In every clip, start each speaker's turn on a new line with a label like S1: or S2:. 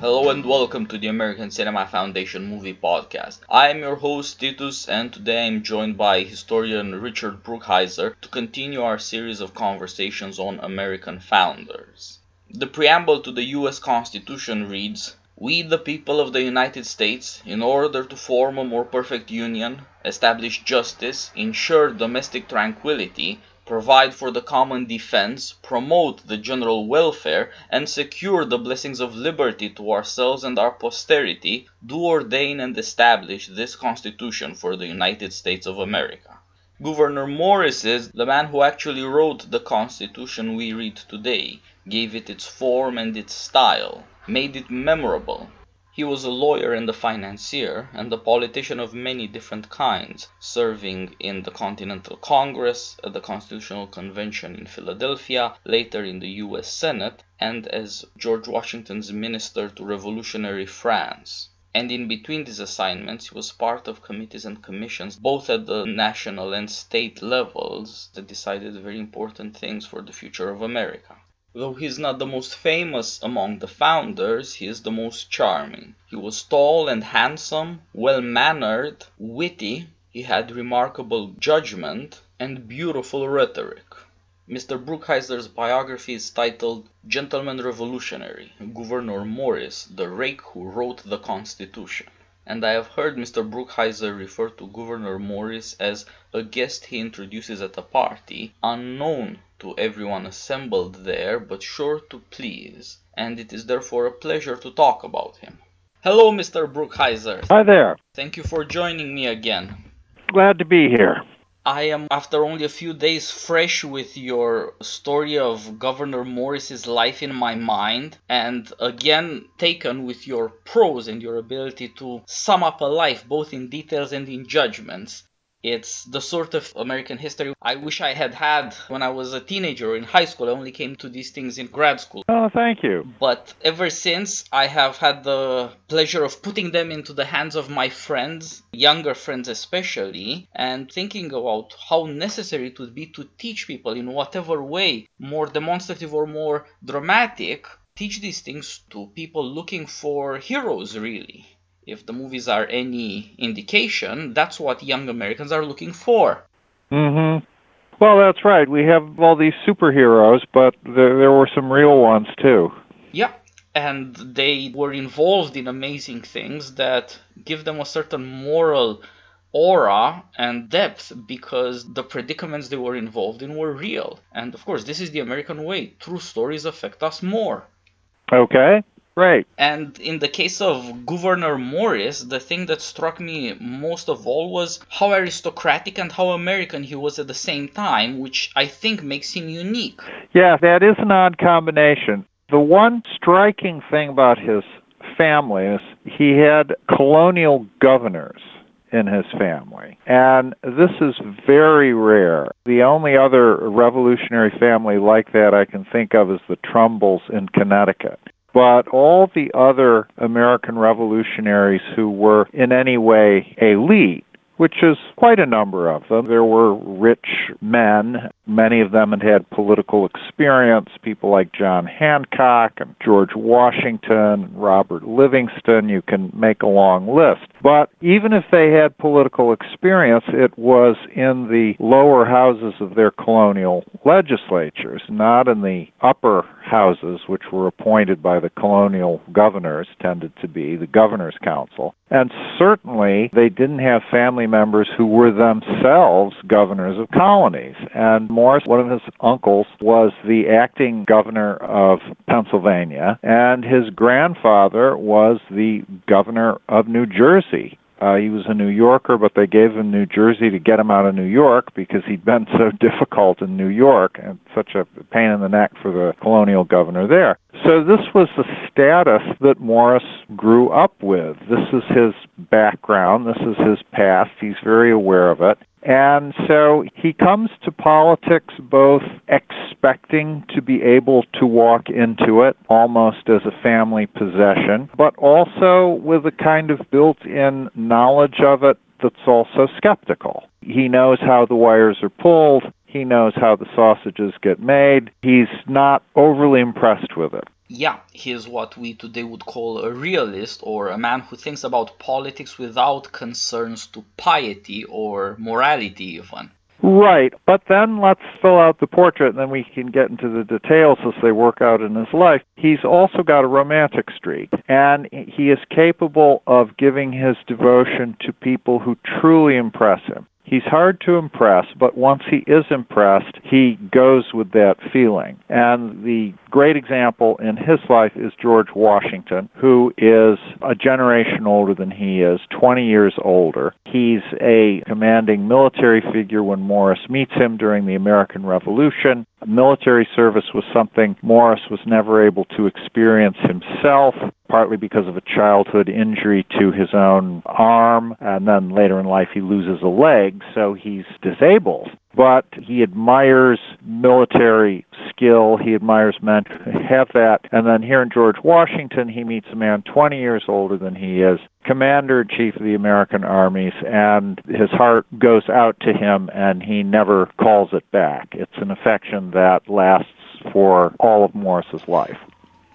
S1: Hello and welcome to the American Cinema Foundation Movie Podcast. I am your host Titus, and today I'm joined by historian Richard Brookhiser to continue our series of conversations on American founders. The preamble to the US Constitution reads We, the people of the United States, in order to form a more perfect union, establish justice, ensure domestic tranquility, provide for the common defense, promote the general welfare, and secure the blessings of liberty to ourselves and our posterity, do ordain and establish this Constitution for the United States of America. Gouverneur Morris is the man who actually wrote the Constitution we read today, gave it its form and its style, made it memorable, he was a lawyer and a financier, and a politician of many different kinds, serving in the Continental Congress, at the Constitutional Convention in Philadelphia, later in the US Senate, and as George Washington's minister to revolutionary France. And in between these assignments, he was part of committees and commissions, both at the national and state levels, that decided very important things for the future of America. Though he is not the most famous among the founders, he is the most charming. He was tall and handsome, well mannered, witty, he had remarkable judgment, and beautiful rhetoric. Mr. Brookhiser's biography is titled Gentleman Revolutionary, Gouverneur Morris, the rake who wrote the Constitution and I have heard Mr. Brookhiser refer to Gouverneur Morris as a guest he introduces at a party, unknown to everyone assembled there, but sure to please, and it is therefore a pleasure to talk about him. Hello, Mr. Brookhiser.
S2: Hi there.
S1: Thank you for joining me again.
S2: Glad to be here.
S1: I am, after only a few days, fresh with your story of Gouverneur Morris's life in my mind, and again taken with your prose and your ability to sum up a life both in details and in judgments. It's the sort of American history I wish I had had when I was a teenager in high school. I only came to these things in grad school.
S2: Oh, thank you.
S1: But ever since, I have had the pleasure of putting them into the hands of my friends, younger friends especially, and thinking about how necessary it would be to teach people in whatever way, more demonstrative or more dramatic, teach these things to people looking for heroes, really if the movies are any indication, that's what young Americans are looking for.
S2: Mm-hmm. Well, that's right. We have all these superheroes, but there, there were some real ones too.
S1: Yeah, and they were involved in amazing things that give them a certain moral aura and depth because the predicaments they were involved in were real. And of course, this is the American way. True stories affect us more.
S2: Okay. Right.
S1: And in the case of Gouverneur Morris, the thing that struck me most of all was how aristocratic and how American he was at the same time, which I think makes him unique.
S2: Yeah, that is an odd combination. The one striking thing about his family is he had colonial governors in his family. And this is very rare. The only other revolutionary family like that I can think of is the Trumbulls in Connecticut. But all the other American revolutionaries who were in any way elite which is quite a number of them. There were rich men. Many of them had had political experience, people like John Hancock and George Washington, Robert Livingston. You can make a long list. But even if they had political experience, it was in the lower houses of their colonial legislatures, not in the upper houses, which were appointed by the colonial governors, tended to be the governor's council. And certainly they didn't have family members who were themselves governors of colonies. And Morris, one of his uncles, was the acting governor of Pennsylvania, and his grandfather was the governor of New Jersey. Uh, he was a New Yorker, but they gave him New Jersey to get him out of New York because he'd been so difficult in New York and such a pain in the neck for the colonial governor there. So this was the status that Morris grew up with. This is his background, this is his past. He's very aware of it. And so he comes to politics both expecting to be able to walk into it almost as a family possession, but also with a kind of built in knowledge of it that's also skeptical. He knows how the wires are pulled. He knows how the sausages get made. He's not overly impressed with it.
S1: Yeah, he is what we today would call a realist or a man who thinks about politics without concerns to piety or morality, even.
S2: Right, but then let's fill out the portrait and then we can get into the details as they work out in his life. He's also got a romantic streak, and he is capable of giving his devotion to people who truly impress him. He's hard to impress, but once he is impressed, he goes with that feeling. And the great example in his life is George Washington, who is a generation older than he is, 20 years older. He's a commanding military figure when Morris meets him during the American Revolution. Military service was something Morris was never able to experience himself, partly because of a childhood injury to his own arm, and then later in life he loses a leg, so he's disabled but he admires military skill. He admires men who have that. And then here in George Washington, he meets a man 20 years older than he is, commander in chief of the American armies, and his heart goes out to him and he never calls it back. It's an affection that lasts for all of Morris's life.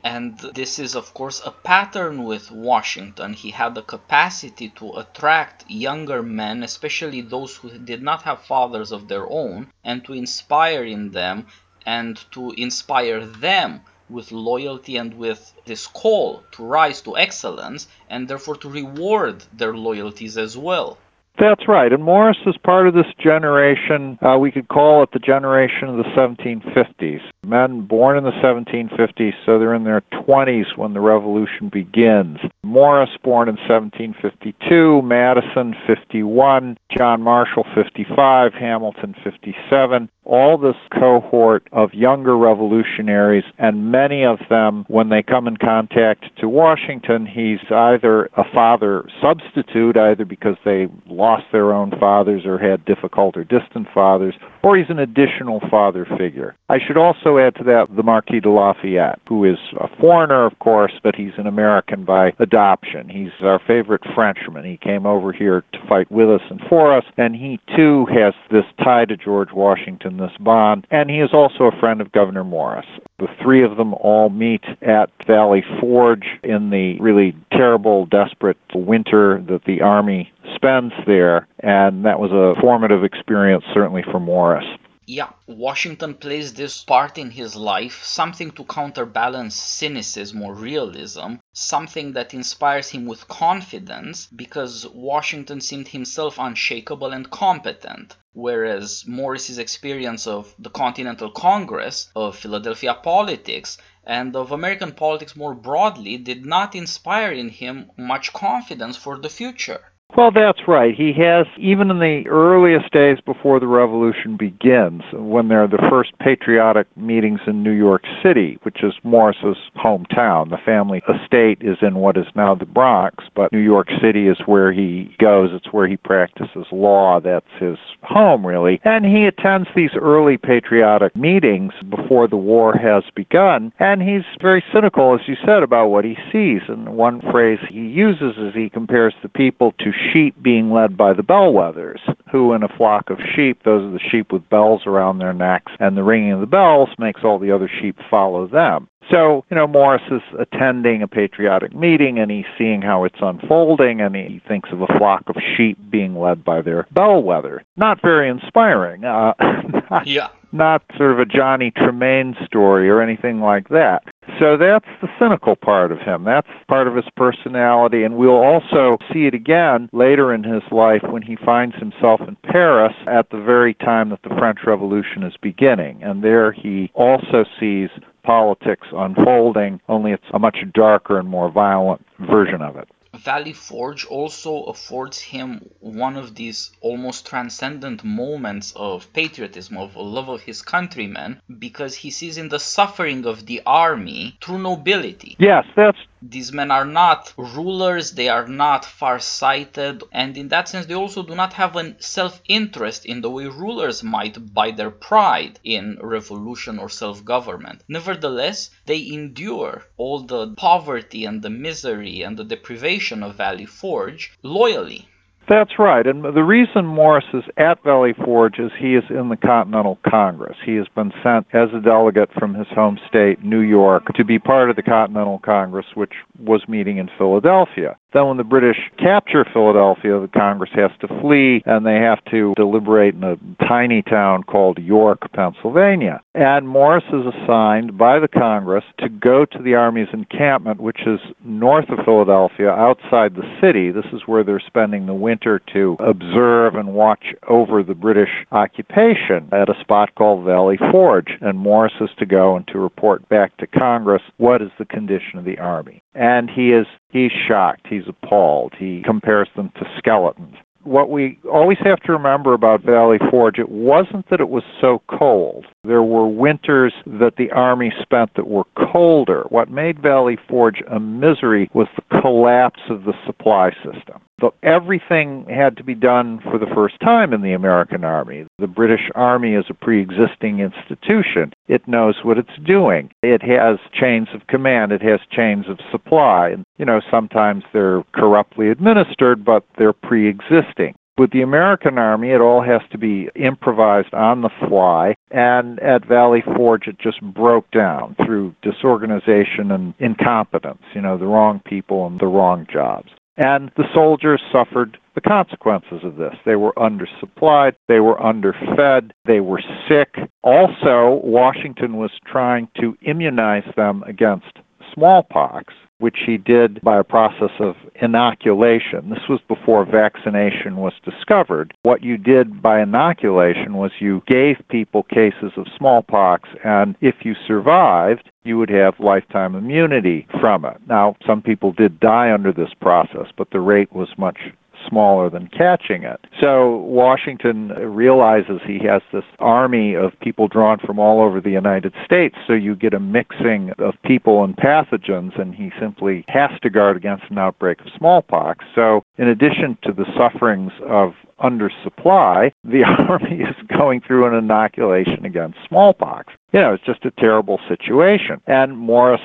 S1: And this is, of course, a pattern with Washington. He had the capacity to attract younger men, especially those who did not have fathers of their own, and to inspire in them and to inspire them with loyalty and with this call to rise to excellence, and therefore to reward their loyalties as well.
S2: That's right. And Morris is part of this generation, uh, we could call it the generation of the 1750s. Men born in the 1750s, so they're in their 20s when the revolution begins. Morris born in 1752, Madison 51, John Marshall 55, Hamilton 57. All this cohort of younger revolutionaries, and many of them, when they come in contact to Washington, he's either a father substitute, either because they lost their own fathers or had difficult or distant fathers, or he's an additional father figure. I should also add to that the Marquis de Lafayette, who is a foreigner, of course, but he's an American by adoption. He's our favorite Frenchman. He came over here to fight with us and for us, and he too has this tie to George Washington, this bond, and he is also a friend of Gouverneur Morris. The three of them all meet at Valley Forge in the really terrible, desperate winter that the Army spends there, and that was a formative experience, certainly for Morris.
S1: Yeah, Washington plays this part in his life, something to counterbalance cynicism or realism, something that inspires him with confidence because Washington seemed himself unshakable and competent, whereas Morris's experience of the Continental Congress, of Philadelphia politics, and of American politics more broadly did not inspire in him much confidence for the future.
S2: Well, that's right. He has, even in the earliest days before the revolution begins, when there are the first patriotic meetings in New York City, which is Morris's hometown. The family estate is in what is now the Bronx, but New York City is where he goes. It's where he practices law. That's his home, really. And he attends these early patriotic meetings before the war has begun, and he's very cynical, as you said, about what he sees. And one phrase he uses is he compares the people to sheep being led by the bellwethers, who in a flock of sheep, those are the sheep with bells around their necks, and the ringing of the bells makes all the other sheep follow them. So, you know, Morris is attending a patriotic meeting and he's seeing how it's unfolding and he thinks of a flock of sheep being led by their bellwether. Not very inspiring. Uh,
S1: not, yeah.
S2: Not sort of a Johnny Tremain story or anything like that. So that's the cynical part of him. That's part of his personality. And we'll also see it again later in his life when he finds himself in Paris at the very time that the French Revolution is beginning. And there he also sees politics unfolding, only it's a much darker and more violent version of it.
S1: Valley Forge also affords him one of these almost transcendent moments of patriotism, of love of his countrymen, because he sees in the suffering of the army true nobility.
S2: Yes, that's
S1: these men are not rulers, they are not far-sighted, and in that sense they also do not have a self-interest in the way rulers might by their pride in revolution or self-government. Nevertheless, they endure all the poverty and the misery and the deprivation of Valley Forge loyally.
S2: That's right. And the reason Morris is at Valley Forge is he is in the Continental Congress. He has been sent as a delegate from his home state, New York, to be part of the Continental Congress, which was meeting in Philadelphia. Then, when the British capture Philadelphia, the Congress has to flee and they have to deliberate in a tiny town called York, Pennsylvania. And Morris is assigned by the Congress to go to the Army's encampment, which is north of Philadelphia, outside the city. This is where they're spending the winter to observe and watch over the British occupation at a spot called Valley Forge. And Morris is to go and to report back to Congress what is the condition of the Army. And he is he's shocked, he's appalled. He compares them to skeletons what we always have to remember about Valley Forge, it wasn't that it was so cold. There were winters that the Army spent that were colder. What made Valley Forge a misery was the collapse of the supply system. But everything had to be done for the first time in the American Army. The British Army is a pre existing institution. It knows what it's doing. It has chains of command, it has chains of supply. And, you know, sometimes they're corruptly administered, but they're pre existing. With the American Army, it all has to be improvised on the fly, and at Valley Forge, it just broke down through disorganization and incompetence, you know, the wrong people and the wrong jobs. And the soldiers suffered the consequences of this. They were undersupplied, they were underfed, they were sick. Also, Washington was trying to immunize them against smallpox which he did by a process of inoculation. This was before vaccination was discovered. What you did by inoculation was you gave people cases of smallpox, and if you survived, you would have lifetime immunity from it. Now, some people did die under this process, but the rate was much smaller than catching it. So Washington realizes he has this army of people drawn from all over the United States, so you get a mixing of people and pathogens, and he simply has to guard against an outbreak of smallpox. So, in addition to the sufferings of undersupply, the army is going through an inoculation against smallpox. You know, it's just a terrible situation. And Morris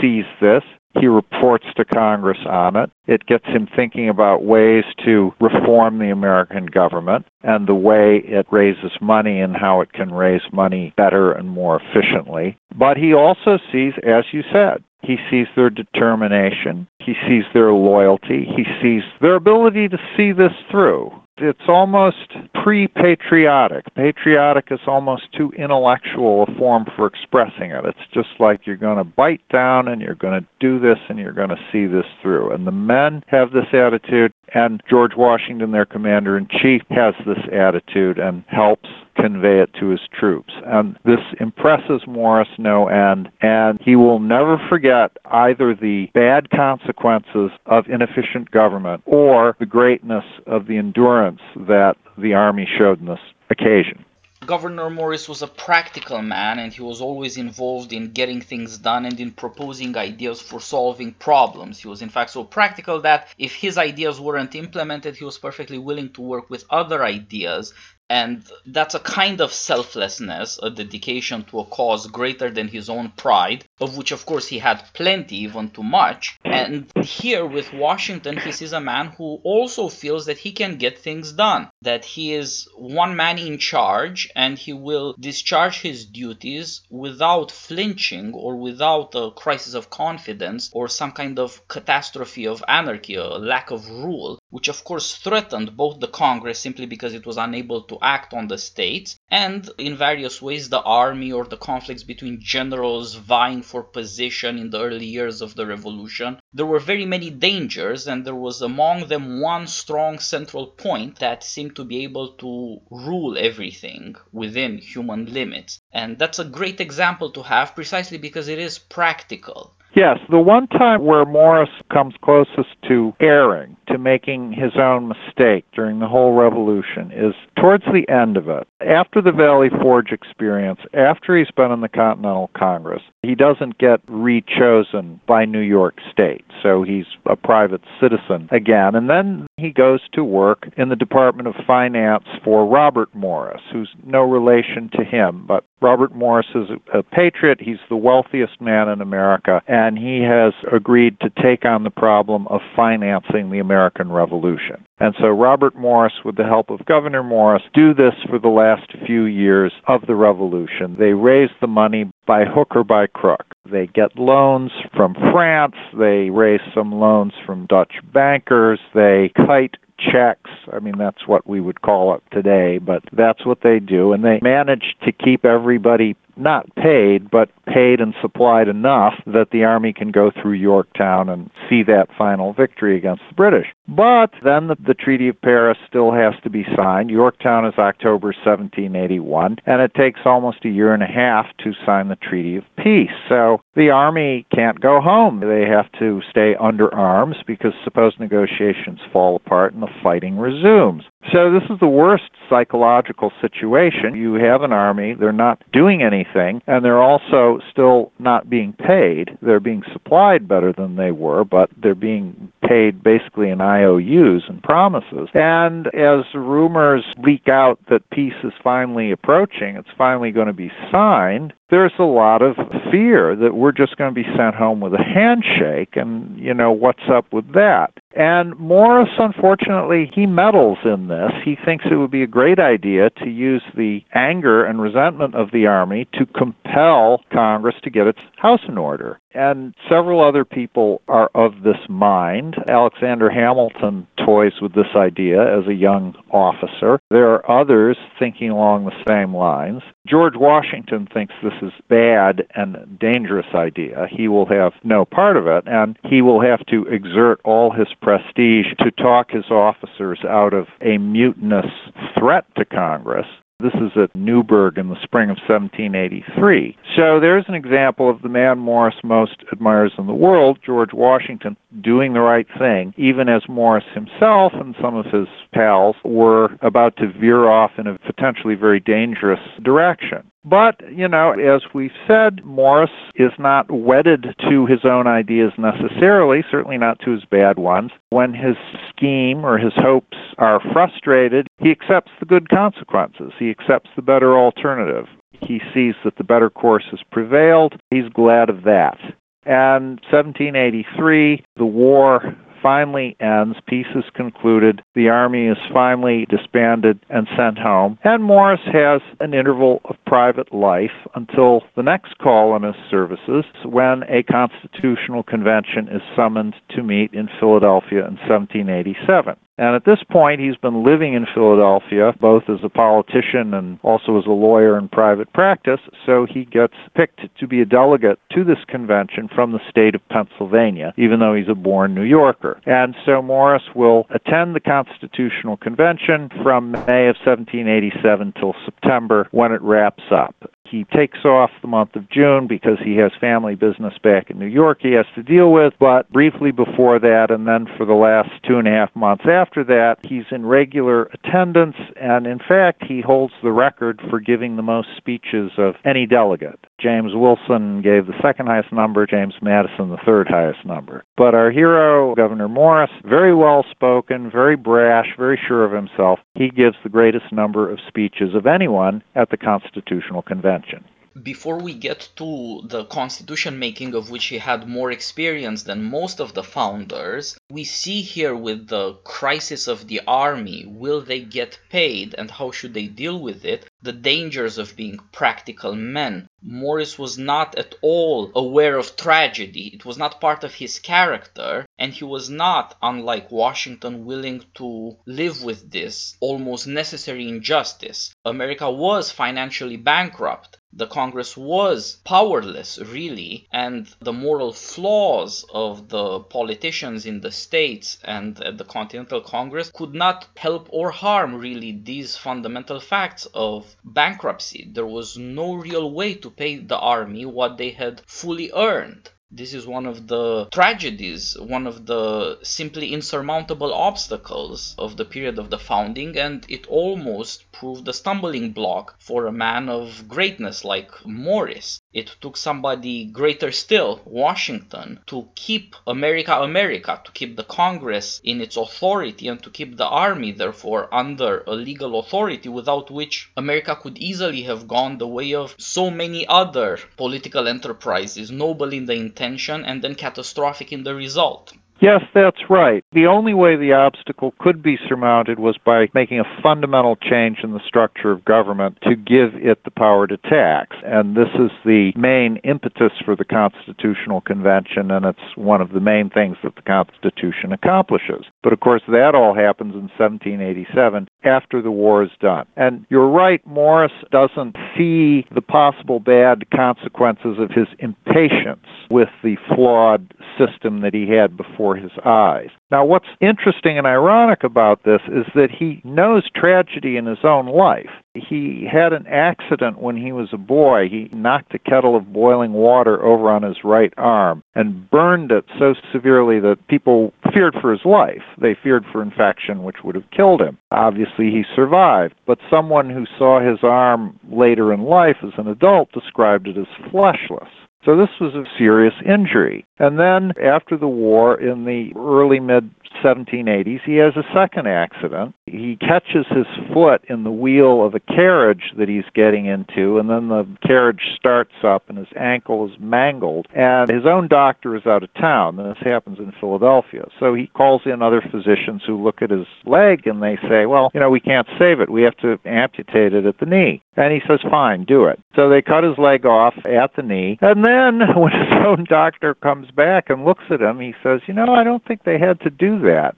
S2: sees this. He reports to Congress on it. It gets him thinking about ways to reform the American government and the way it raises money and how it can raise money better and more efficiently. But he also sees, as you said, he sees their determination. He sees their loyalty. He sees their ability to see this through it's almost pre patriotic. Patriotic is almost too intellectual a form for expressing it. It's just like you're going to bite down and you're going to do this and you're going to see this through. And the men have this attitude, and George Washington, their commander in chief, has this attitude and helps convey it to his troops. And this impresses Morris no end, and he will never forget either the bad consequences of inefficient government or the greatness of the endurance that the Army showed in this occasion.
S1: Gouverneur Morris was a practical man and he was always involved in getting things done and in proposing ideas for solving problems. He was, in fact, so practical that if his ideas weren't implemented, he was perfectly willing to work with other ideas and that's a kind of selflessness, a dedication to a cause greater than his own pride, of which, of course, he had plenty, even too much. And here with Washington, he sees a man who also feels that he can get things done, that he is one man in charge and he will discharge his duties without flinching or without a crisis of confidence or some kind of catastrophe of anarchy, a lack of rule, which, of course, threatened both the Congress simply because it was unable to act on the states, and in various ways the army or the conflicts between generals vying for position in the early years of the revolution. There were very many dangers, and there was among them one strong central point that seemed to be able to rule everything within human limits. And that's a great example to have precisely because it is practical.
S2: Yes, the one time where Morris comes closest to erring, to making his own mistake during the whole revolution, is towards the end of it. After the Valley Forge experience, after he's been in the Continental Congress, he doesn't get rechosen by New York State, so he's a private citizen again. And then he goes to work in the Department of Finance for Robert Morris, who's no relation to him, but Robert Morris is a patriot. He's the wealthiest man in America, and he has agreed to take on the problem of financing the American Revolution. And so Robert Morris, with the help of Gouverneur Morris, do this for the last few years of the revolution. They raise the money by hook or by crook. They get loans from France, they raise some loans from Dutch bankers, they kite checks. I mean, that's what we would call it today, but that's what they do. And they manage to keep everybody not paid, but paid and supplied enough that the army can go through Yorktown and see that final victory against the British. But then the, the, Treaty of Paris still has to be signed. Yorktown is October 1781, and it takes almost a year and a half to sign the Treaty of Peace. So the army can't go home. They have to stay under arms because suppose negotiations fall apart and the fighting resumes. So this is the worst psychological situation. You have an army, they're not doing anything, and they're also still not being paid. They're being supplied better than they were, but they're being paid basically in IOUs and promises. And as rumors leak out that peace is finally approaching, it's finally going to be signed, there's a lot of fear that we're just going to be sent home with a handshake and you know what's up with that? And morris unfortunately he meddles in this. He thinks it would be a great idea to use the anger and resentment of the army to compel congress to get its house in order and several other people are of this mind. Alexander Hamilton toys with this idea as a young officer. There are others thinking along the same lines. George Washington thinks this is bad and dangerous idea. He will have no part of it, and he will have to exert all his prestige to talk his officers out of a mutinous threat to Congress. This is at Newburgh in the spring of 1783. So there's an example of the man Morris most admires in the world, George Washington, doing the right thing, even as Morris himself and some of his pals were about to veer off in a potentially very dangerous direction. But, you know, as we've said, Morris is not wedded to his own ideas necessarily, certainly not to his bad ones. When his scheme or his hopes are frustrated, he accepts the good consequences. He accepts the better alternative. He sees that the better course has prevailed. He's glad of that. And 1783, the war finally ends, peace is concluded, the army is finally disbanded and sent home, and Morris has an interval of private life until the next call on his services when a constitutional convention is summoned to meet in Philadelphia in 1787. And at this point, he's been living in Philadelphia, both as a politician and also as a lawyer in private practice. So he gets picked to be a delegate to this convention from the state of Pennsylvania, even though he's a born New Yorker. And so Morris will attend the Constitutional Convention from May of 1787 till September when it wraps up he takes off the month of June because he has family business back in New York he has to deal with. But briefly before that, and then for the last two and a half months after that, he's in regular attendance. And in fact, he holds the record for giving the most speeches of any delegate. James Wilson gave the second highest number, James Madison the third highest number. But our hero, Gouverneur Morris, very well spoken, very brash, very sure of himself. He gives the greatest number of speeches of anyone at the Constitutional Convention.
S1: Before we get to the constitution making of which he had more experience than most of the founders, we see here with the crisis of the army, will they get paid and how should they deal with it, the dangers of being practical men. Morris was not at all aware of tragedy, it was not part of his character, and he was not, unlike Washington, willing to live with this almost necessary injustice. America was financially bankrupt the Congress was powerless, really, and the moral flaws of the politicians in the states and the Continental Congress could not help or harm, really, these fundamental facts of bankruptcy. There was no real way to pay the army what they had fully earned. This is one of the tragedies, one of the simply insurmountable obstacles of the period of the founding, and it almost proved a stumbling block for a man of greatness like Morris. It took somebody greater still, Washington, to keep America America, to keep the Congress in its authority, and to keep the army, therefore, under a legal authority without which America could easily have gone the way of so many other political enterprises, noble in the intention and then catastrophic in the result.
S2: Yes, that's right. The only way the obstacle could be surmounted was by making a fundamental change in the structure of government to give it the power to tax. And this is the main impetus for the Constitutional Convention, and it's one of the main things that the Constitution accomplishes. But of course, that all happens in 1787 after the war is done. And you're right, Morris doesn't see the possible bad consequences of his impatience with the flawed system that he had before his eyes. Now, what's interesting and ironic about this is that he knows tragedy in his own life. He had an accident when he was a boy. He knocked a kettle of boiling water over on his right arm and burned it so severely that people feared for his life. They feared for infection, which would have killed him. Obviously, he survived, but someone who saw his arm later in life as an adult described it as fleshless. So this was a serious injury. And then after the war, in the early mid 1780s, he has a second accident. He catches his foot in the wheel of a carriage that he's getting into, and then the carriage starts up and his ankle is mangled. And his own doctor is out of town. And this happens in Philadelphia. So he calls in other physicians who look at his leg and they say, well, you know, we can't save it. We have to amputate it at the knee. And he says, fine, do it. So they cut his leg off at the knee. And then when his own doctor comes back and looks at him, he says, you know, I don't think they had to do that.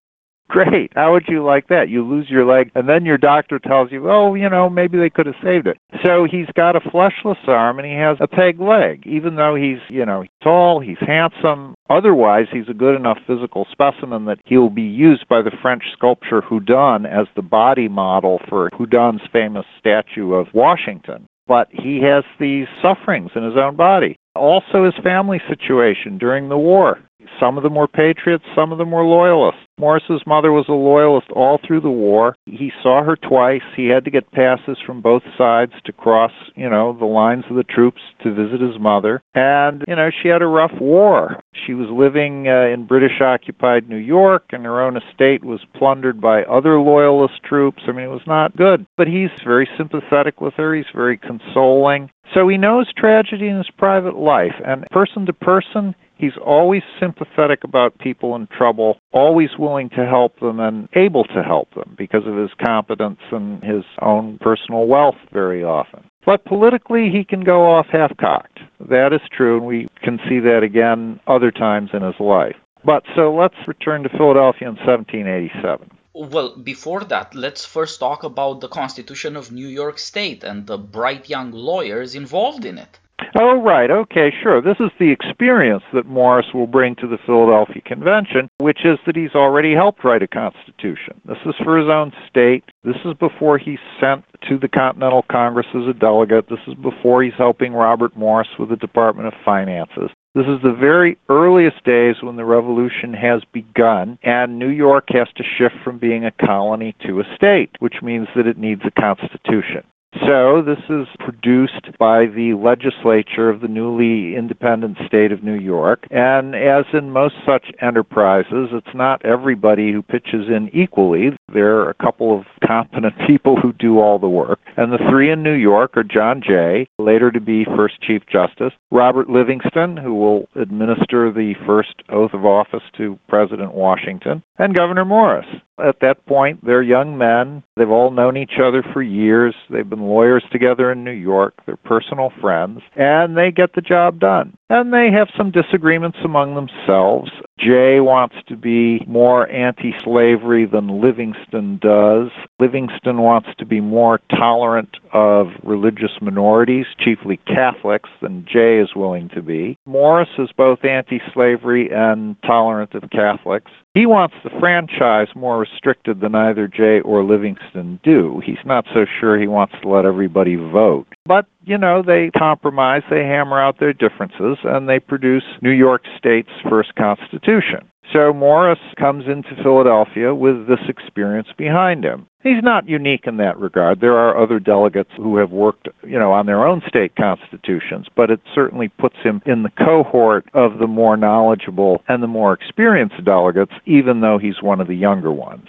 S2: Great. How would you like that? You lose your leg, and then your doctor tells you, oh, you know, maybe they could have saved it. So he's got a fleshless arm and he has a peg leg, even though he's, you know, tall, he's handsome. Otherwise, he's a good enough physical specimen that he'll be used by the French sculptor Houdon as the body model for Houdon's famous statue of Washington but he has these sufferings in his own body. Also, his family situation during the war. Some of them were patriots, some of them were loyalists. Morris's mother was a loyalist all through the war. He saw her twice. He had to get passes from both sides to cross, you know, the lines of the troops to visit his mother. And, you know, she had a rough war. She was living uh, in British occupied New York, and her own estate was plundered by other loyalist troops. I mean, it was not good. But he's very sympathetic with her, he's very consoling. So he knows tragedy in his private life, and person to person, He's always sympathetic about people in trouble, always willing to help them and able to help them because of his competence and his own personal wealth very often. But politically, he can go off half cocked. That is true, and we can see that again other times in his life. But so let's return to Philadelphia in 1787.
S1: Well, before that, let's first talk about the Constitution of New York State and the bright young lawyers involved in it.
S2: Oh, right. Okay, sure. This is the experience that Morris will bring to the Philadelphia Convention, which is that he's already helped write a constitution. This is for his own state. This is before he's sent to the Continental Congress as a delegate. This is before he's helping Robert Morris with the Department of Finances. This is the very earliest days when the revolution has begun, and New York has to shift from being a colony to a state, which means that it needs a constitution. So, this is produced by the legislature of the newly independent state of New York. And as in most such enterprises, it's not everybody who pitches in equally. There are a couple of competent people who do all the work. And the three in New York are John Jay, later to be first Chief Justice, Robert Livingston, who will administer the first oath of office to President Washington, and Gouverneur Morris. At that point, they're young men. They've all known each other for years. They've been lawyers together in New York. They're personal friends, and they get the job done. And they have some disagreements among themselves. Jay wants to be more anti slavery than Livingston does. Livingston wants to be more tolerant of religious minorities, chiefly Catholics, than Jay is willing to be. Morris is both anti slavery and tolerant of Catholics. He wants the franchise more restricted than either Jay or Livingston do. He's not so sure he wants to let everybody vote. But, you know, they compromise, they hammer out their differences, and they produce New York State's first Constitution. So Morris comes into Philadelphia with this experience behind him. He's not unique in that regard. There are other delegates who have worked, you know, on their own state constitutions, but it certainly puts him in the cohort of the more knowledgeable and the more experienced delegates, even though he's one of the younger ones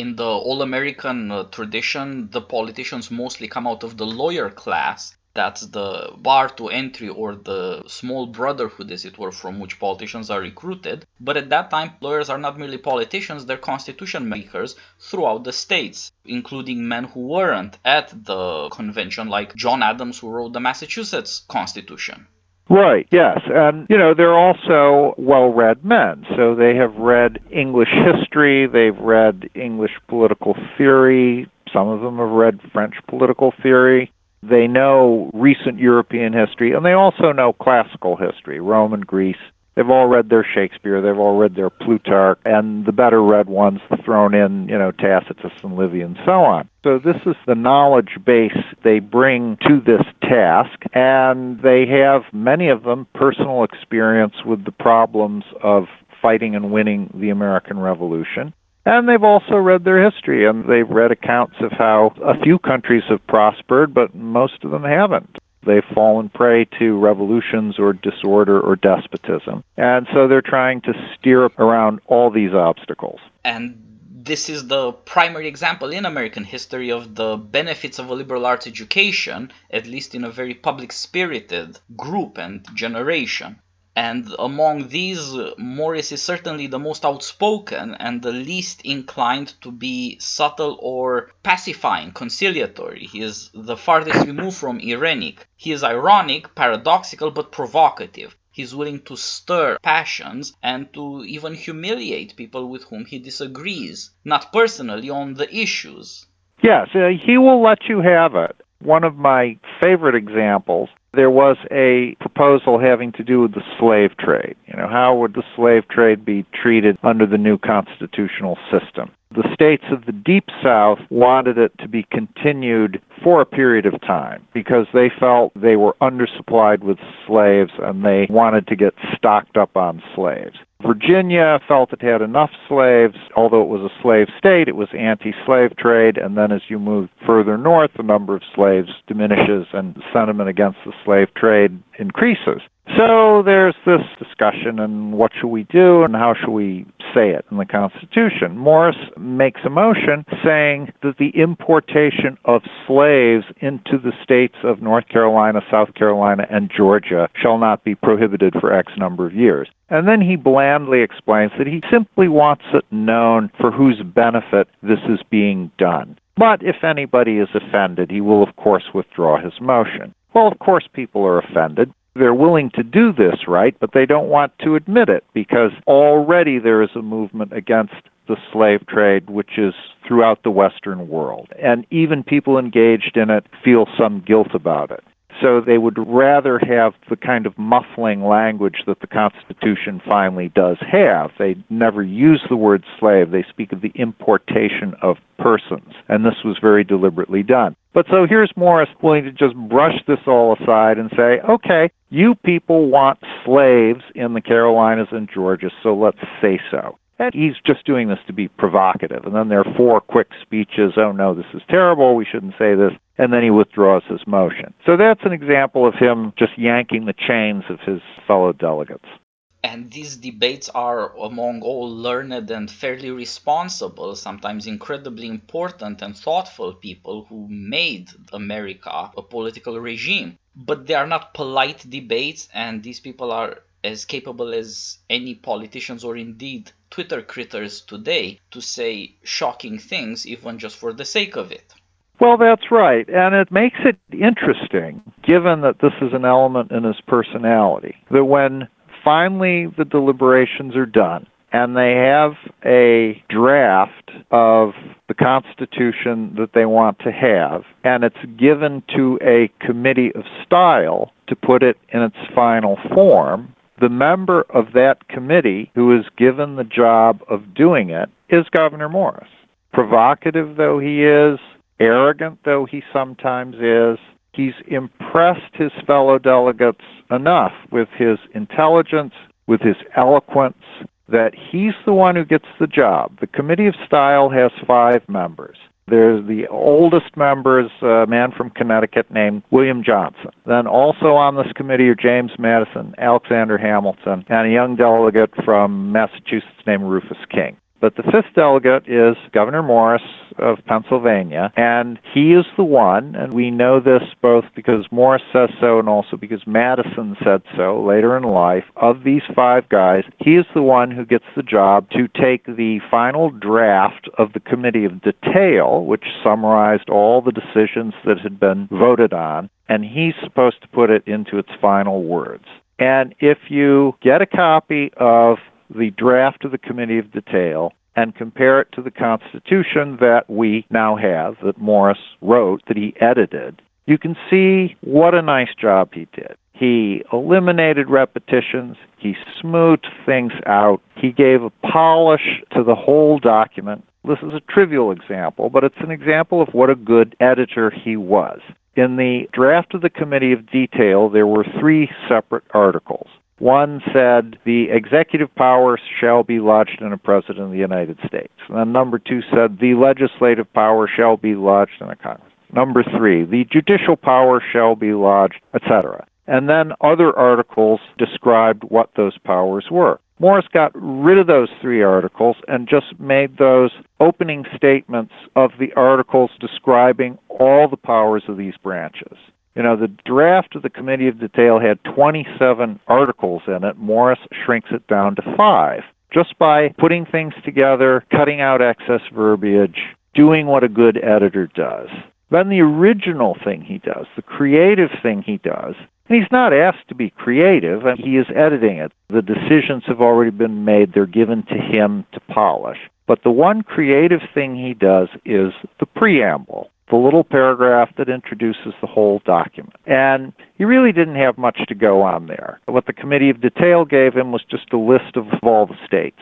S1: in the all American uh, tradition, the politicians mostly come out of the lawyer class. That's the bar to entry or the small brotherhood, as it were, from which politicians are recruited. But at that time, lawyers are not merely politicians, they're constitution makers throughout the states, including men who weren't at the convention, like John Adams, who wrote the Massachusetts Constitution.
S2: Right, yes. And, you know, they're also well read men. So they have read English history, they've read English political theory, some of them have read French political theory. They know recent European history, and they also know classical history, Rome and Greece. They've all read their Shakespeare, they've all read their Plutarch, and the better read ones thrown in, you know, Tacitus and Livy and so on. So this is the knowledge base they bring to this task, and they have, many of them, personal experience with the problems of fighting and winning the American Revolution. And they've also read their history, and they've read accounts of how a few countries have prospered, but most of them haven't. They've fallen prey to revolutions or disorder or despotism. And so they're trying to steer around all these obstacles.
S1: And this is the primary example in American history of the benefits of a liberal arts education, at least in a very public spirited group and generation. And among these, Morris is certainly the most outspoken and the least inclined to be subtle or pacifying, conciliatory. He is the farthest removed from irenic. He is ironic, paradoxical, but provocative. He's willing to stir passions and to even humiliate people with whom he disagrees, not personally on the issues.
S2: Yes, uh, he will let you have it. One of my favorite examples there was a proposal having to do with the slave trade. You know, how would the slave trade be treated under the new constitutional system? The states of the Deep South wanted it to be continued for a period of time because they felt they were undersupplied with slaves and they wanted to get stocked up on slaves. Virginia felt it had enough slaves. Although it was a slave state, it was anti slave trade. And then as you move further north, the number of slaves diminishes and sentiment against the slave trade increases. So there's this discussion and what should we do and how should we say it in the Constitution. Morris makes a motion saying that the importation of slaves into the states of North Carolina, South Carolina, and Georgia shall not be prohibited for X number of years. And then he blandly explains that he simply wants it known for whose benefit this is being done. But if anybody is offended, he will, of course, withdraw his motion. Well, of course, people are offended they're willing to do this, right, but they don't want to admit it because already there is a movement against the slave trade, which is throughout the Western world. And even people engaged in it feel some guilt about it. So they would rather have the kind of muffling language that the Constitution finally does have. They never use the word slave, they speak of the importation of persons. And this was very deliberately done. But so here's Morris willing to just brush this all aside and say, okay, you people want slaves in the Carolinas and Georgia, so let's say so. And he's just doing this to be provocative. And then there are four quick speeches oh no, this is terrible, we shouldn't say this. And then he withdraws his motion. So that's an example of him just yanking the chains of his fellow delegates.
S1: And these debates are among all learned and fairly responsible, sometimes incredibly important and thoughtful people who made America a political regime. But they are not polite debates, and these people are as capable as any politicians or indeed Twitter critters today to say shocking things, even just for the sake of it.
S2: Well, that's right. And it makes it interesting, given that this is an element in his personality, that when finally the deliberations are done and they have a draft of the Constitution that they want to have, and it's given to a committee of style to put it in its final form, the member of that committee who is given the job of doing it is Gouverneur Morris. Provocative though he is, arrogant though he sometimes is, he's impressed his fellow delegates enough with his intelligence, with his eloquence, that he's the one who gets the job. The Committee of Style has five members. There's the oldest member is a uh, man from Connecticut named William Johnson. Then also on this committee are James Madison, Alexander Hamilton, and a young delegate from Massachusetts named Rufus King. But the fifth delegate is Gouverneur Morris of Pennsylvania, and he is the one, and we know this both because Morris says so and also because Madison said so later in life, of these five guys, he is the one who gets the job to take the final draft of the Committee of Detail, which summarized all the decisions that had been voted on, and he's supposed to put it into its final words. And if you get a copy of the draft of the Committee of Detail and compare it to the Constitution that we now have, that Morris wrote, that he edited, you can see what a nice job he did. He eliminated repetitions. He smoothed things out. He gave a polish to the whole document. This is a trivial example, but it's an example of what a good editor he was. In the draft of the Committee of Detail, there were three separate articles. One said the executive power shall be lodged in a president of the United States. And then number two said the legislative power shall be lodged in a Congress. Number three, the judicial power shall be lodged, etc. And then other articles described what those powers were. Morris got rid of those three articles and just made those opening statements of the articles describing all the powers of these branches. You know, the draft of the Committee of Detail had 27 articles in it. Morris shrinks it down to five just by putting things together, cutting out excess verbiage, doing what a good editor does. Then the original thing he does, the creative thing he does, and he's not asked to be creative, and he is editing it. The decisions have already been made, they're given to him to polish. But the one creative thing he does is the preamble the little paragraph that introduces the whole document. And he really didn't have much to go on there. What the Committee of Detail gave him was just a list of all the states,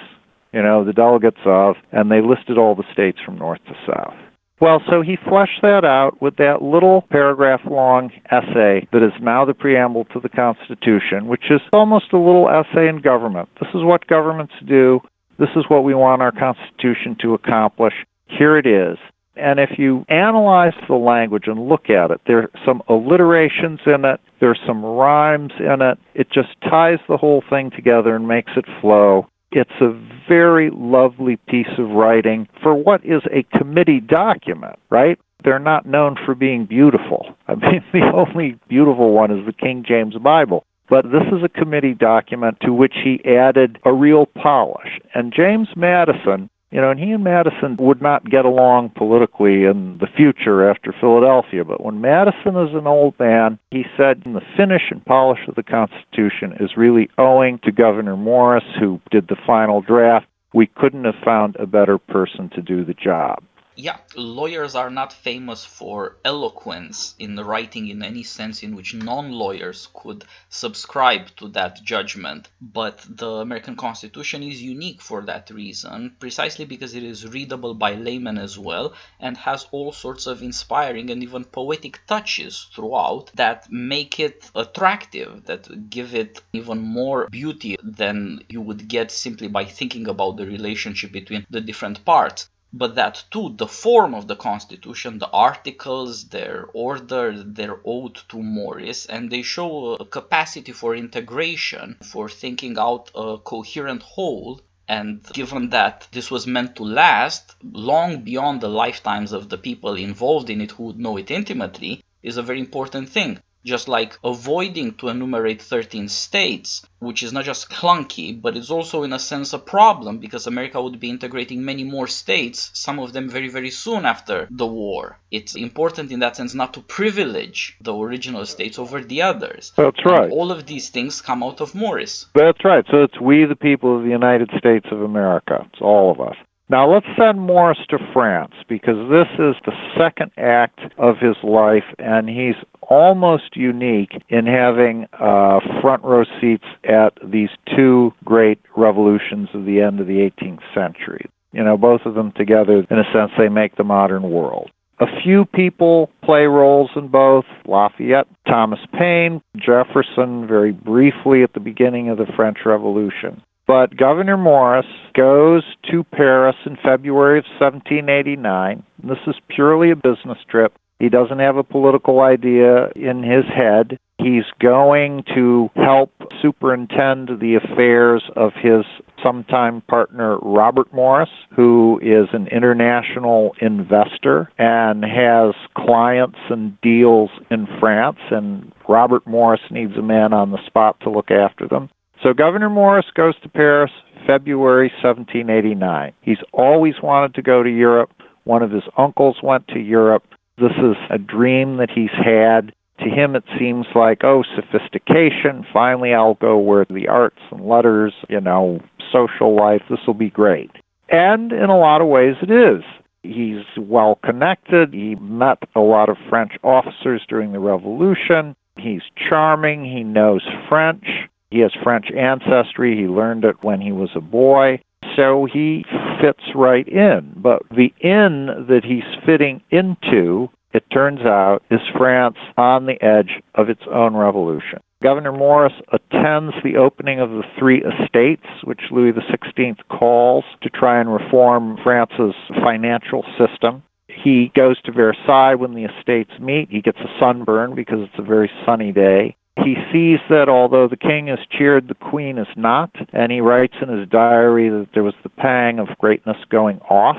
S2: you know, the delegates of, and they listed all the states from north to south. Well, so he fleshed that out with that little paragraph long essay that is now the preamble to the Constitution, which is almost a little essay in government. This is what governments do. This is what we want our Constitution to accomplish. Here it is. And if you analyze the language and look at it, there are some alliterations in it, there are some rhymes in it. It just ties the whole thing together and makes it flow. It's a very lovely piece of writing for what is a committee document, right? They're not known for being beautiful. I mean, the only beautiful one is the King James Bible. But this is a committee document to which he added a real polish. And James Madison you know, and he and Madison would not get along politically in the future after Philadelphia. But when Madison is an old man, he said the finish and polish of the Constitution is really owing to Gouverneur Morris, who did the final draft. We couldn't have found a better person to do the job
S1: yeah, lawyers are not famous for eloquence in writing in any sense in which non-lawyers could subscribe to that judgment. But the American Constitution is unique for that reason, precisely because it is readable by laymen as well and has all sorts of inspiring and even poetic touches throughout that make it attractive, that give it even more beauty than you would get simply by thinking about the relationship between the different parts but that too the form of the constitution the articles their order their ode to morris and they show a capacity for integration for thinking out a coherent whole. And given that this was meant to last long beyond the lifetimes of the people involved in it who would know it intimately is a very important thing just like avoiding to enumerate 13 states, which is not just clunky, but it's also in a sense a problem because America would be integrating many more states, some of them very, very soon after the war. It's important in that sense not to privilege the original states over the others.
S2: That's right.
S1: And all of these things come out of Morris.
S2: That's right. So it's we, the people of the United States of America. It's all of us. Now let's send Morris to France because this is the second act of his life, and he's almost unique in having uh, front row seats at these two great revolutions of the end of the 18th century. You know, both of them together, in a sense, they make the modern world. A few people play roles in both Lafayette, Thomas Paine, Jefferson, very briefly at the beginning of the French Revolution. But Gouverneur Morris goes to Paris in February of 1789. This is purely a business trip. He doesn't have a political idea in his head. He's going to help superintend the affairs of his sometime partner Robert Morris, who is an international investor and has clients and deals in France. And Robert Morris needs a man on the spot to look after them. So Gouverneur Morris goes to Paris February 1789. He's always wanted to go to Europe. One of his uncles went to Europe. This is a dream that he's had. To him, it seems like, oh, sophistication. Finally, I'll go where the arts and letters, you know, social life, this will be great. And in a lot of ways, it is. He's well connected. He met a lot of French officers during the Revolution. He's charming. He knows French. He has French ancestry. He learned it when he was a boy. So he fits right in. But the inn that he's fitting into, it turns out, is France on the edge of its own revolution. Gouverneur Morris attends the opening of the three estates, which Louis XVI calls to try and reform France's financial system. He goes to Versailles when the estates meet. He gets a sunburn because it's a very sunny day. He sees that although the king is cheered, the queen is not, and he writes in his diary that there was the pang of greatness going off.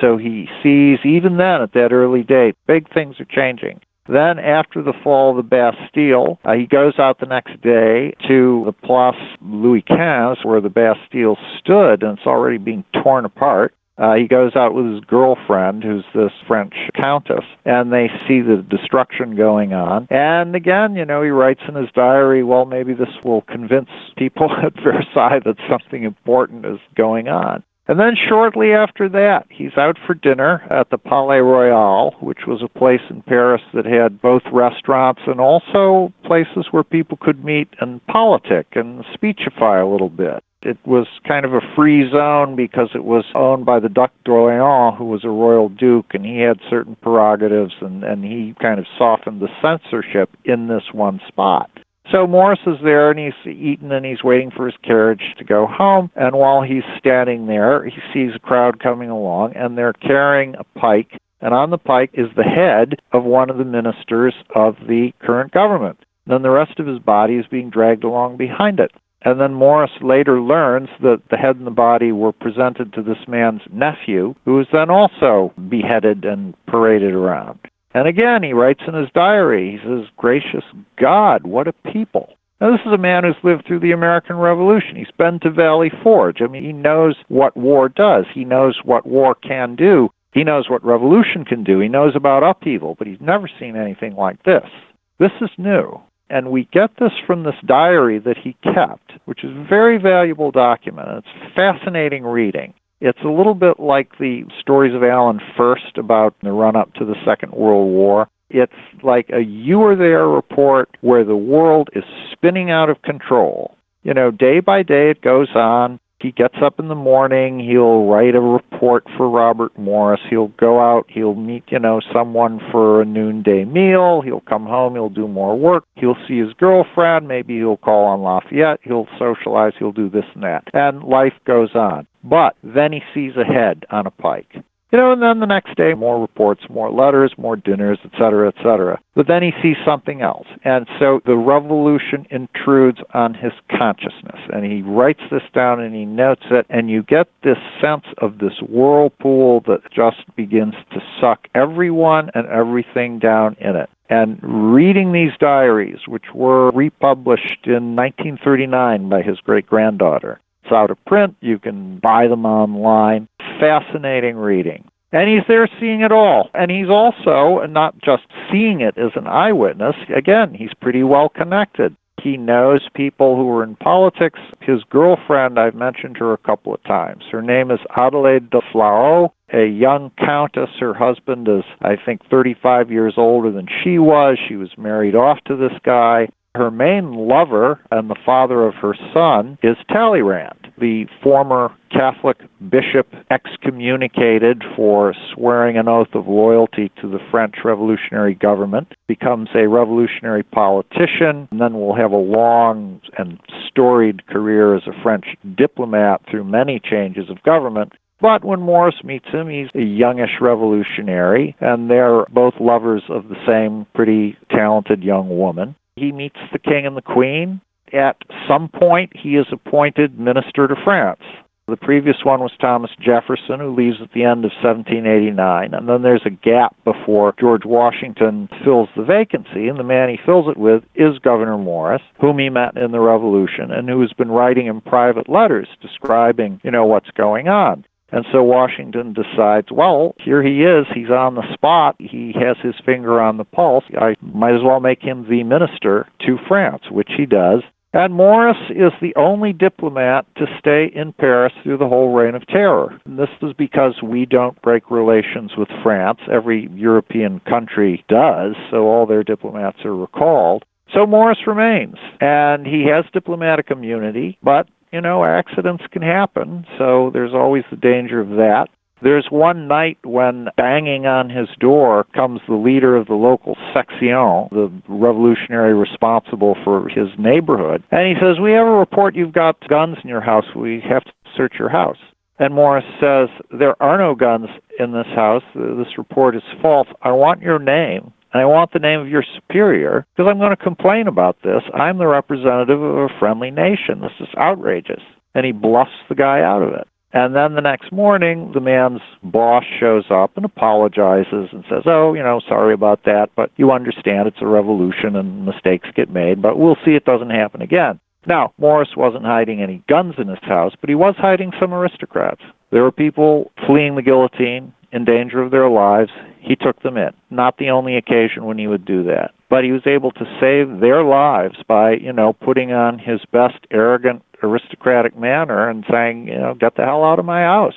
S2: So he sees, even then at that early date, big things are changing. Then, after the fall of the Bastille, uh, he goes out the next day to the Place Louis XV, where the Bastille stood, and it's already being torn apart. Uh, he goes out with his girlfriend, who's this French countess, and they see the destruction going on. And again, you know, he writes in his diary, well, maybe this will convince people at Versailles that something important is going on. And then shortly after that, he's out for dinner at the Palais Royal, which was a place in Paris that had both restaurants and also places where people could meet and politic and speechify a little bit. It was kind of a free zone because it was owned by the Duc d'Orléans, who was a royal duke, and he had certain prerogatives, and, and he kind of softened the censorship in this one spot. So Morris is there and he's eating and he's waiting for his carriage to go home. And while he's standing there, he sees a crowd coming along and they're carrying a pike. And on the pike is the head of one of the ministers of the current government. Then the rest of his body is being dragged along behind it. And then Morris later learns that the head and the body were presented to this man's nephew, who was then also beheaded and paraded around. And again, he writes in his diary, he says, Gracious God, what a people. Now, this is a man who's lived through the American Revolution. He's been to Valley Forge. I mean, he knows what war does, he knows what war can do, he knows what revolution can do, he knows about upheaval, but he's never seen anything like this. This is new. And we get this from this diary that he kept, which is a very valuable document. It's fascinating reading. It's a little bit like the stories of Alan Furst about the run up to the Second World War. It's like a you are there report where the world is spinning out of control. You know, day by day it goes on. He gets up in the morning, he'll write a report for Robert Morris, he'll go out, he'll meet, you know, someone for a noonday meal, he'll come home, he'll do more work, he'll see his girlfriend, maybe he'll call on Lafayette, he'll socialize, he'll do this and that. And life goes on. But then he sees a head on a pike. You know, and then the next day, more reports, more letters, more dinners, et cetera, et cetera. But then he sees something else. And so the revolution intrudes on his consciousness. And he writes this down and he notes it. And you get this sense of this whirlpool that just begins to suck everyone and everything down in it. And reading these diaries, which were republished in 1939 by his great granddaughter, it's out of print. You can buy them online. Fascinating reading. And he's there seeing it all. And he's also not just seeing it as an eyewitness. Again, he's pretty well connected. He knows people who are in politics. His girlfriend, I've mentioned her a couple of times. Her name is Adelaide de Flahault, a young countess. Her husband is, I think, 35 years older than she was. She was married off to this guy. Her main lover and the father of her son is Talleyrand, the former Catholic bishop excommunicated for swearing an oath of loyalty to the French revolutionary government, becomes a revolutionary politician, and then will have a long and storied career as a French diplomat through many changes of government. But when Morris meets him, he's a youngish revolutionary, and they're both lovers of the same pretty talented young woman. He meets the king and the queen. At some point, he is appointed minister to France. The previous one was Thomas Jefferson, who leaves at the end of 1789. And then there's a gap before George Washington fills the vacancy, and the man he fills it with is Gouverneur Morris, whom he met in the Revolution and who has been writing him private letters describing, you know, what's going on. And so Washington decides, well, here he is. He's on the spot. He has his finger on the pulse. I might as well make him the minister to France, which he does. And Morris is the only diplomat to stay in Paris through the whole reign of terror. And this is because we don't break relations with France. Every European country does, so all their diplomats are recalled. So Morris remains, and he has diplomatic immunity, but you know, accidents can happen, so there's always the danger of that. There's one night when banging on his door comes the leader of the local section, the revolutionary responsible for his neighborhood, and he says, We have a report you've got guns in your house. We have to search your house. And Morris says, There are no guns in this house. This report is false. I want your name and I want the name of your superior because I'm going to complain about this. I'm the representative of a friendly nation. This is outrageous. And he bluffs the guy out of it. And then the next morning, the man's boss shows up and apologizes and says, Oh, you know, sorry about that, but you understand it's a revolution and mistakes get made, but we'll see it doesn't happen again. Now, Morris wasn't hiding any guns in his house, but he was hiding some aristocrats. There were people fleeing the guillotine in danger of their lives. He took them in. Not the only occasion when he would do that. But he was able to save their lives by, you know, putting on his best arrogant aristocratic manner and saying, you know, get the hell out of my house.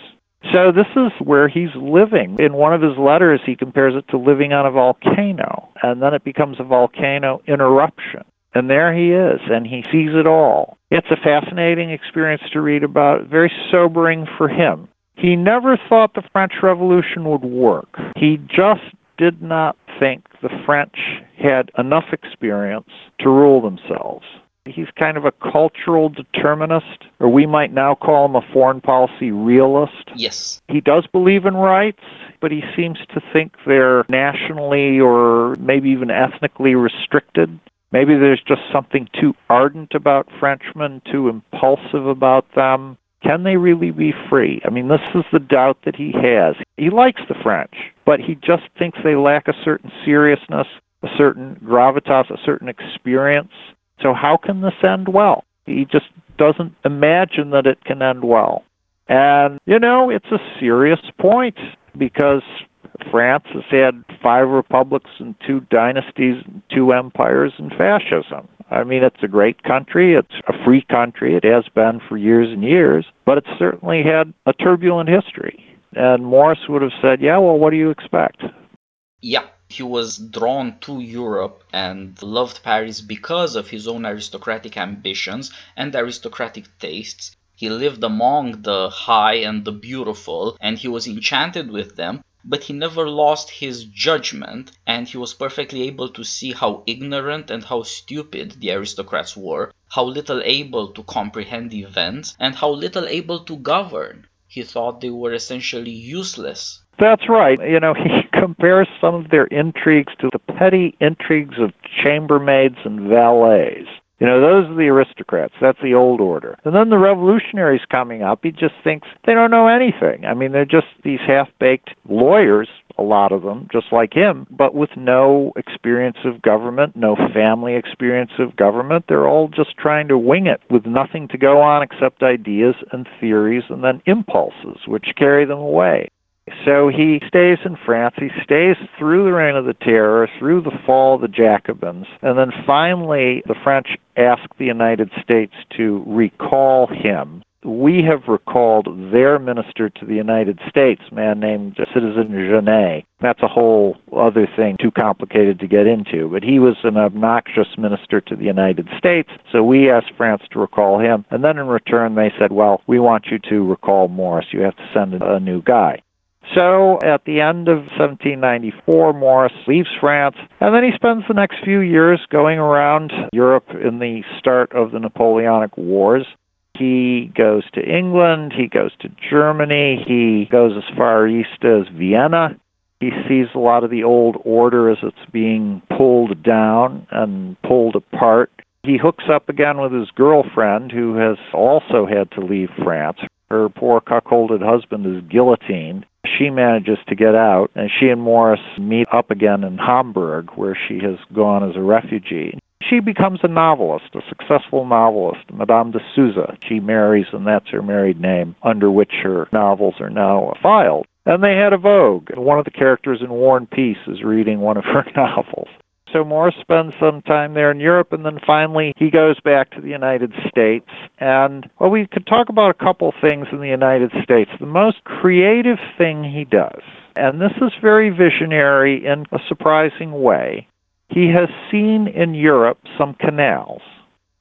S2: So this is where he's living. In one of his letters, he compares it to living on a volcano, and then it becomes a volcano in eruption. And there he is, and he sees it all. It's a fascinating experience to read about, very sobering for him. He never thought the French Revolution would work. He just did not think the French had enough experience to rule themselves. He's kind of a cultural determinist, or we might now call him a foreign policy realist.
S1: Yes.
S2: He does believe in rights, but he seems to think they're nationally or maybe even ethnically restricted. Maybe there's just something too ardent about Frenchmen, too impulsive about them. Can they really be free? I mean, this is the doubt that he has. He likes the French, but he just thinks they lack a certain seriousness, a certain gravitas, a certain experience. So, how can this end well? He just doesn't imagine that it can end well. And, you know, it's a serious point because France has had five republics and two dynasties and two empires and fascism. I mean, it's a great country. It's a free country. It has been for years and years, but it's certainly had a turbulent history. And Morris would have said, yeah, well, what do you expect?
S1: Yeah, he was drawn to Europe and loved Paris because of his own aristocratic ambitions and aristocratic tastes. He lived among the high and the beautiful, and he was enchanted with them, but he never lost his judgment, and he was perfectly able to see how ignorant and how stupid the aristocrats were, how little able to comprehend events, and how little able to govern. He thought they were essentially useless.
S2: That's right. You know, he compares some of their intrigues to the petty intrigues of chambermaids and valets. You know, those are the aristocrats. That's the old order. And then the revolutionaries coming up, he just thinks they don't know anything. I mean, they're just these half baked lawyers, a lot of them, just like him, but with no experience of government, no family experience of government. They're all just trying to wing it with nothing to go on except ideas and theories and then impulses, which carry them away. So he stays in France. He stays through the Reign of the Terror, through the fall of the Jacobins, and then finally the French ask the United States to recall him. We have recalled their minister to the United States, a man named Citizen Genet. That's a whole other thing, too complicated to get into. But he was an obnoxious minister to the United States, so we asked France to recall him. And then in return, they said, well, we want you to recall Morris. You have to send a new guy. So at the end of 1794, Morris leaves France, and then he spends the next few years going around Europe in the start of the Napoleonic Wars. He goes to England, he goes to Germany, he goes as far east as Vienna. He sees a lot of the old order as it's being pulled down and pulled apart. He he hooks up again with his girlfriend, who has also had to leave France. Her poor cuckolded husband is guillotined. She manages to get out, and she and Morris meet up again in Hamburg, where she has gone as a refugee. She becomes a novelist, a successful novelist, Madame de Souza. She marries, and that's her married name, under which her novels are now filed. And they had a vogue. One of the characters in War and Peace is reading one of her novels. So Morris spends some time there in Europe, and then finally he goes back to the United States. And well, we could talk about a couple things in the United States. The most creative thing he does, and this is very visionary in a surprising way, he has seen in Europe some canals.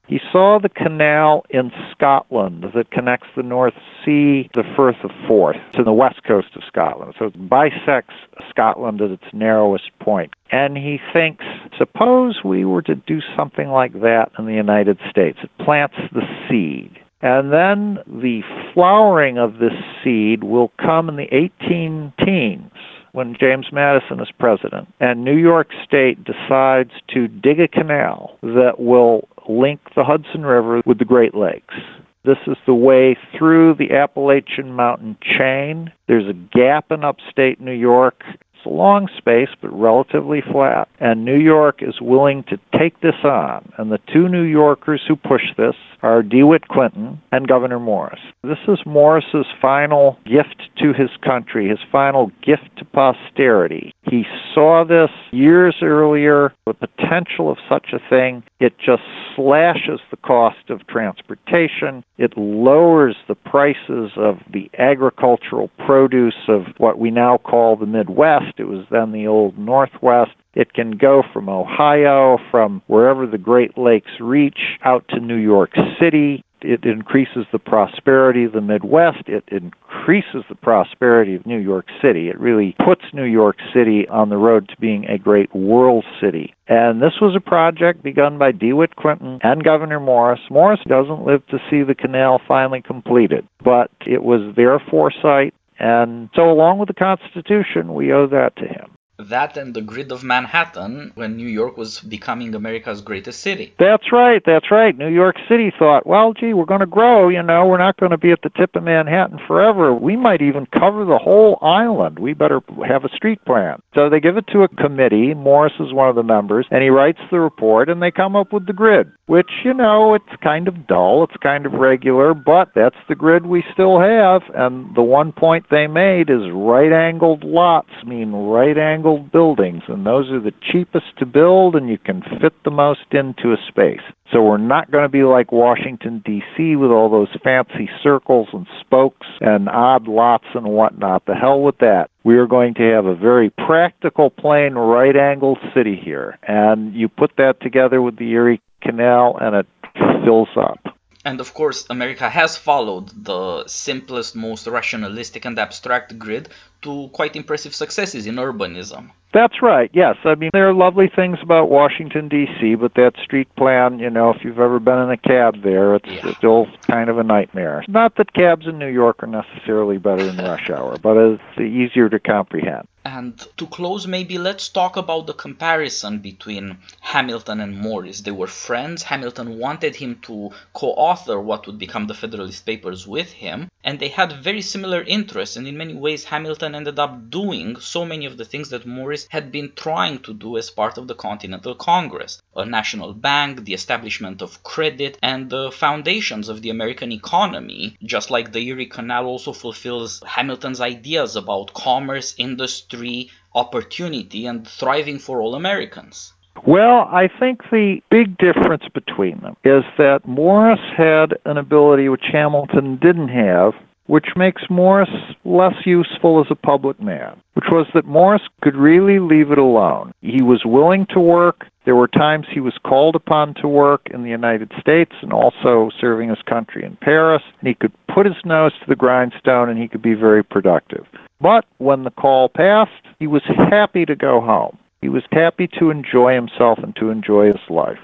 S2: He saw the canal in Scotland that connects the North Sea, the Firth of Forth, to the west coast of Scotland. So it bisects Scotland at its narrowest point. And he thinks, suppose we were to do something like that in the United States. It plants the seed. And then the flowering of this seed will come in the 18 teens when James Madison is president. And New York State decides to dig a canal that will link the Hudson River with the Great Lakes. This is the way through the Appalachian Mountain chain. There's a gap in upstate New York. It's a long space, but relatively flat. And New York is willing to take this on. And the two New Yorkers who push this are DeWitt Clinton and Gouverneur Morris. This is Morris's final gift to his country, his final gift to posterity. He saw this years earlier, the potential of such a thing. It just slashes the cost of transportation. It lowers the prices of the agricultural produce of what we now call the Midwest. It was then the old Northwest. It can go from Ohio, from wherever the Great Lakes reach, out to New York City. It increases the prosperity of the Midwest. It increases the prosperity of New York City. It really puts New York City on the road to being a great world city. And this was a project begun by DeWitt Clinton and Gouverneur Morris. Morris doesn't live to see the canal finally completed, but it was their foresight. And so, along with the Constitution, we owe that to him
S1: that and the grid of Manhattan when New York was becoming America's greatest city.
S2: That's right, that's right. New York City thought, well, gee, we're going to grow, you know, we're not going to be at the tip of Manhattan forever. We might even cover the whole island. We better have a street plan. So they give it to a committee. Morris is one of the members, and he writes the report, and they come up with the grid, which, you know, it's kind of dull, it's kind of regular, but that's the grid we still have. And the one point they made is right angled lots mean right angled buildings, and those are the cheapest to build, and you can fit the most into a space. So we're not going to be like Washington, D.C., with all those fancy circles and spokes and odd lots and whatnot. The hell with that. We are going to have a very practical, plain, right angled city here. And you put that together with the Erie Canal, and it fills up.
S1: And of course, America has followed the simplest, most rationalistic and abstract grid to quite impressive successes in urbanism.
S2: That's right. Yes, I mean there are lovely things about Washington D.C., but that street plan, you know, if you've ever been in a cab there, it's yeah. still kind of a nightmare. Not that cabs in New York are necessarily better in rush hour, but it's easier to comprehend.
S1: And to close, maybe let's talk about the comparison between Hamilton and Morris. They were friends. Hamilton wanted him to co author what would become the Federalist Papers with him, and they had very similar interests. And in many ways, Hamilton ended up doing so many of the things that Morris had been trying to do as part of the Continental Congress a national bank, the establishment of credit, and the foundations of the American economy, just like the Erie Canal also fulfills Hamilton's ideas about commerce, industry industry, opportunity, and thriving for all Americans?
S2: Well, I think the big difference between them is that Morris had an ability which Hamilton didn't have, which makes Morris less useful as a public man, which was that Morris could really leave it alone. He was willing to work. There were times he was called upon to work in the United States and also serving his country in Paris, and he could put his nose to the grindstone and he could be very productive. But when the call passed, he was happy to go home. He was happy to enjoy himself and to enjoy his life.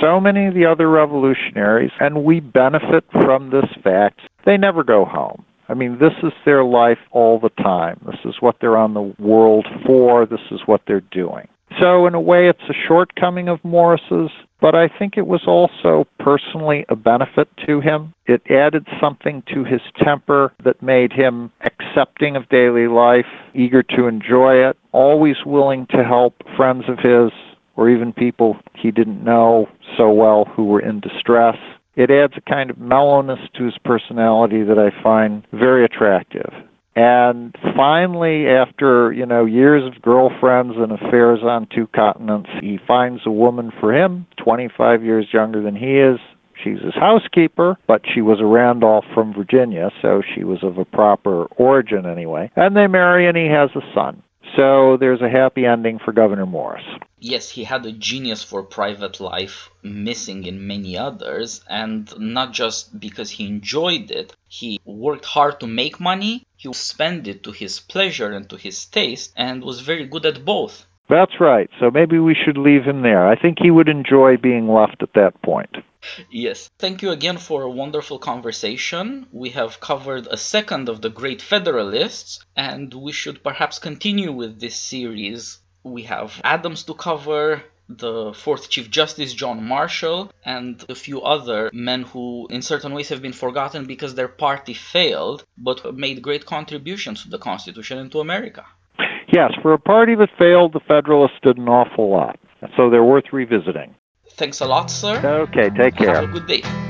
S2: So many of the other revolutionaries, and we benefit from this fact, they never go home. I mean, this is their life all the time. This is what they're on the world for. This is what they're doing. So, in a way, it's a shortcoming of Morris's, but I think it was also personally a benefit to him. It added something to his temper that made him accepting of daily life, eager to enjoy it, always willing to help friends of his or even people he didn't know so well who were in distress. It adds a kind of mellowness to his personality that I find very attractive. And finally, after, you know, years of girlfriends and affairs on two continents, he finds a woman for him, 25 years younger than he is. She's his housekeeper, but she was a Randolph from Virginia, so she was of a proper origin anyway. And they marry, and he has a son. So there's a happy ending for Gouverneur Morris.
S1: Yes, he had a genius for private life, missing in many others, and not just because he enjoyed it. He worked hard to make money, he spent it to his pleasure and to his taste, and was very good at both.
S2: That's right. So maybe we should leave him there. I think he would enjoy being left at that point.
S1: Yes. Thank you again for a wonderful conversation. We have covered a second of the great Federalists, and we should perhaps continue with this series. We have Adams to cover, the fourth Chief Justice John Marshall, and a few other men who, in certain ways, have been forgotten because their party failed, but made great contributions to the Constitution and to America.
S2: Yes, for a party that failed, the Federalists did an awful lot. So they're worth revisiting.
S1: Thanks a lot, sir.
S2: Okay, take care.
S1: Have a good day.